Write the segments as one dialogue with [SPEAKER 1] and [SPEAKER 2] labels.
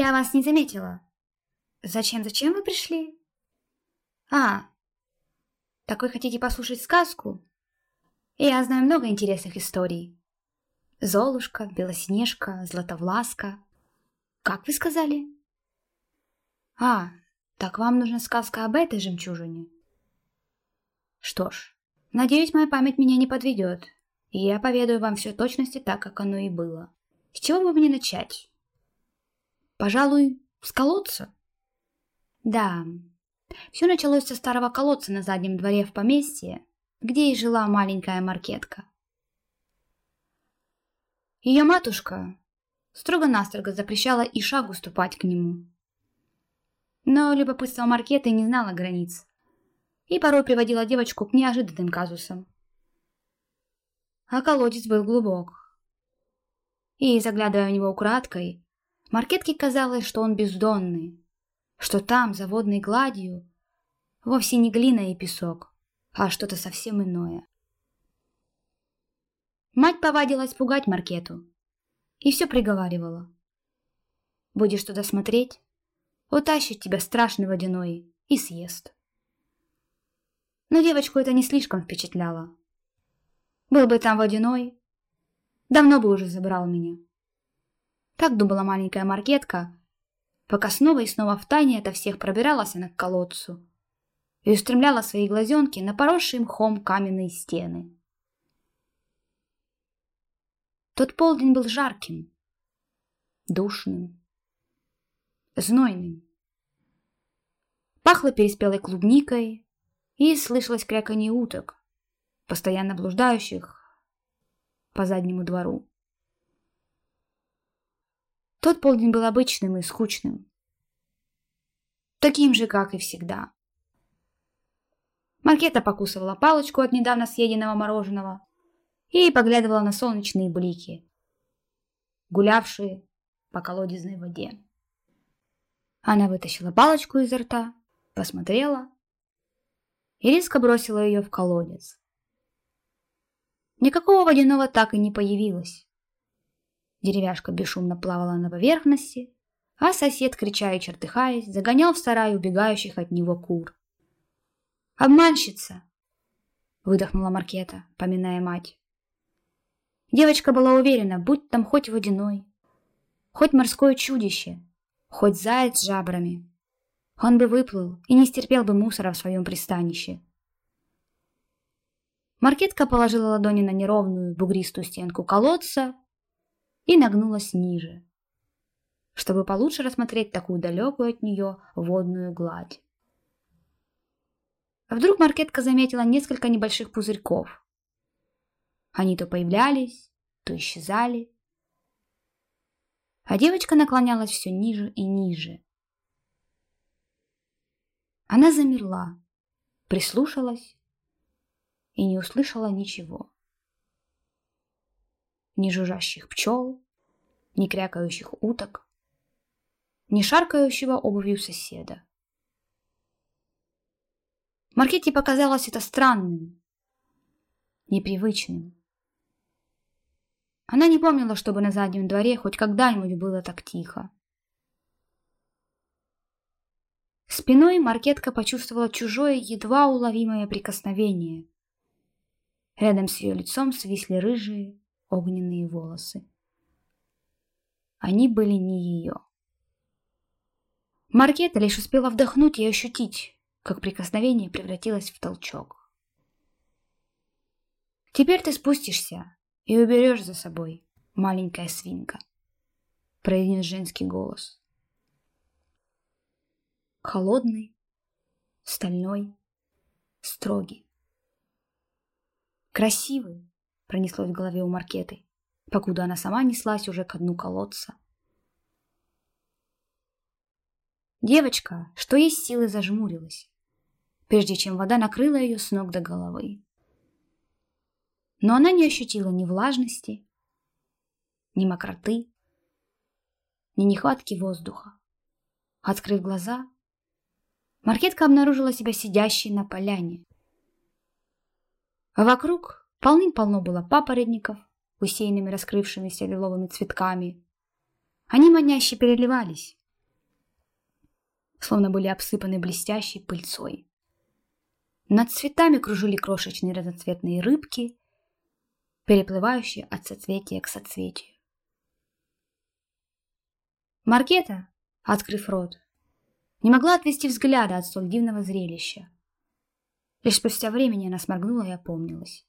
[SPEAKER 1] Я вас не заметила. Зачем, зачем вы пришли? А, так вы хотите послушать сказку? Я знаю много интересных историй. Золушка, Белоснежка, Златовласка. Как вы сказали? А, так вам нужна сказка об этой жемчужине? Что ж, надеюсь, моя память меня не подведет, и я поведаю вам все точности так, как оно и было. С чего бы мне начать? Пожалуй, с колодца? Да, все началось со старого колодца на заднем дворе в поместье, где и жила маленькая маркетка. Ее матушка строго-настрого запрещала и шагу ступать к нему. Но любопытство Маркеты не знало границ и порой приводило девочку к неожиданным казусам. А колодец был глубок. И, заглядывая в него украдкой, Маркетке казалось, что он бездонный, что там, за водной гладью, вовсе не глина и песок, а что-то совсем иное. Мать повадилась пугать Маркету и все приговаривала. Будешь туда смотреть, утащит тебя страшный водяной и съест. Но девочку это не слишком впечатляло. Был бы там водяной, давно бы уже забрал меня. Так думала маленькая Маркетка, пока снова и снова в тайне ото всех пробиралась она к колодцу и устремляла свои глазенки на поросшие мхом каменные стены. Тот полдень был жарким, душным, знойным. Пахло переспелой клубникой, и слышалось кряканье уток, постоянно блуждающих по заднему двору. Тот полдень был обычным и скучным. Таким же, как и всегда. Маркета покусывала палочку от недавно съеденного мороженого и поглядывала на солнечные блики, гулявшие по колодезной воде. Она вытащила палочку изо рта, посмотрела и резко бросила ее в колодец. Никакого водяного так и не появилось. Деревяшка бесшумно плавала на поверхности, а сосед, крича и чертыхаясь, загонял в сарай убегающих от него кур. «Обманщица!» — выдохнула Маркета, поминая мать. Девочка была уверена, будь там хоть водяной, хоть морское чудище, хоть заяц с жабрами. Он бы выплыл и не стерпел бы мусора в своем пристанище. Маркетка положила ладони на неровную бугристую стенку колодца и нагнулась ниже, чтобы получше рассмотреть такую далекую от нее водную гладь. А вдруг Маркетка заметила несколько небольших пузырьков. Они то появлялись, то исчезали. А девочка наклонялась все ниже и ниже. Она замерла, прислушалась и не услышала ничего ни жужжащих пчел, ни крякающих уток, ни шаркающего обувью соседа. Маркете показалось это странным, непривычным. Она не помнила, чтобы на заднем дворе хоть когда-нибудь было так тихо. Спиной Маркетка почувствовала чужое, едва уловимое прикосновение. Рядом с ее лицом свисли рыжие, огненные волосы. Они были не ее. Маркета лишь успела вдохнуть и ощутить, как прикосновение превратилось в толчок. «Теперь ты спустишься и уберешь за собой, маленькая свинка», произнес женский голос. Холодный, стальной, строгий. Красивый, пронеслось в голове у Маркеты, покуда она сама неслась уже к дну колодца. Девочка, что есть силы, зажмурилась, прежде чем вода накрыла ее с ног до головы. Но она не ощутила ни влажности, ни мокроты, ни нехватки воздуха. Открыв глаза, Маркетка обнаружила себя сидящей на поляне. А вокруг Полным-полно было папоротников, усеянными раскрывшимися лиловыми цветками. Они маняще переливались, словно были обсыпаны блестящей пыльцой. Над цветами кружили крошечные разноцветные рыбки, переплывающие от соцветия к соцветию. Маркета, открыв рот, не могла отвести взгляда от столь дивного зрелища. Лишь спустя времени она сморгнула и опомнилась.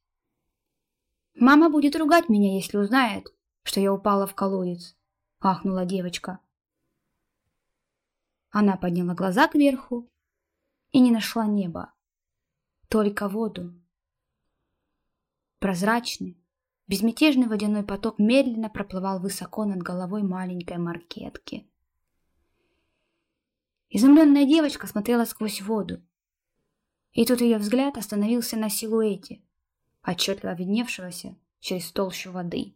[SPEAKER 1] «Мама будет ругать меня, если узнает, что я упала в колодец», — ахнула девочка. Она подняла глаза кверху и не нашла неба, только воду. Прозрачный, безмятежный водяной поток медленно проплывал высоко над головой маленькой маркетки. Изумленная девочка смотрела сквозь воду, и тут ее взгляд остановился на силуэте, отчетливо видневшегося через толщу воды.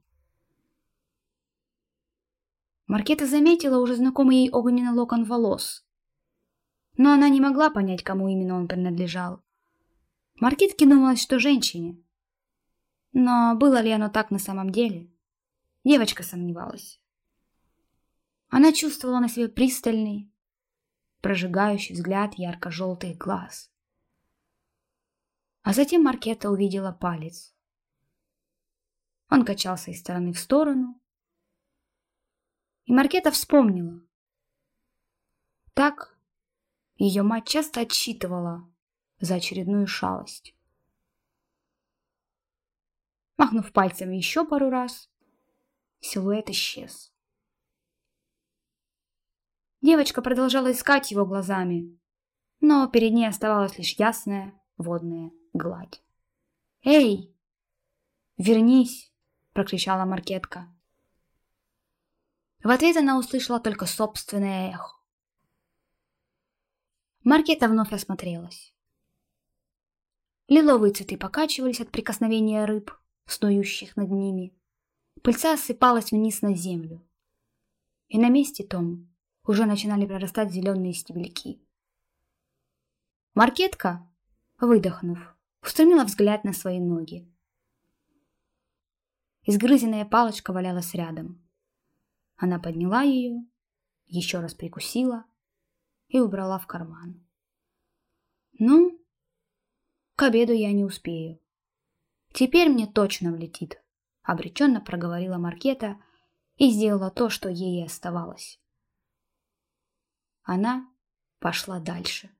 [SPEAKER 1] Маркета заметила уже знакомый ей огненный локон волос, но она не могла понять, кому именно он принадлежал. Маркетке думалось, что женщине. Но было ли оно так на самом деле? Девочка сомневалась. Она чувствовала на себе пристальный, прожигающий взгляд ярко-желтых глаз. А затем Маркета увидела палец. Он качался из стороны в сторону. И Маркета вспомнила. Так ее мать часто отчитывала за очередную шалость. Махнув пальцем еще пару раз, силуэт исчез. Девочка продолжала искать его глазами, но перед ней оставалась лишь ясная водная гладь. «Эй! Вернись!» – прокричала Маркетка. В ответ она услышала только собственное эхо. Маркета вновь осмотрелась. Лиловые цветы покачивались от прикосновения рыб, снующих над ними. Пыльца осыпалась вниз на землю. И на месте том уже начинали прорастать зеленые стебельки. Маркетка, выдохнув, устремила взгляд на свои ноги. Изгрызенная палочка валялась рядом. Она подняла ее, еще раз прикусила и убрала в карман. Ну, к обеду я не успею. Теперь мне точно влетит, обреченно проговорила Маркета и сделала то, что ей оставалось. Она пошла дальше.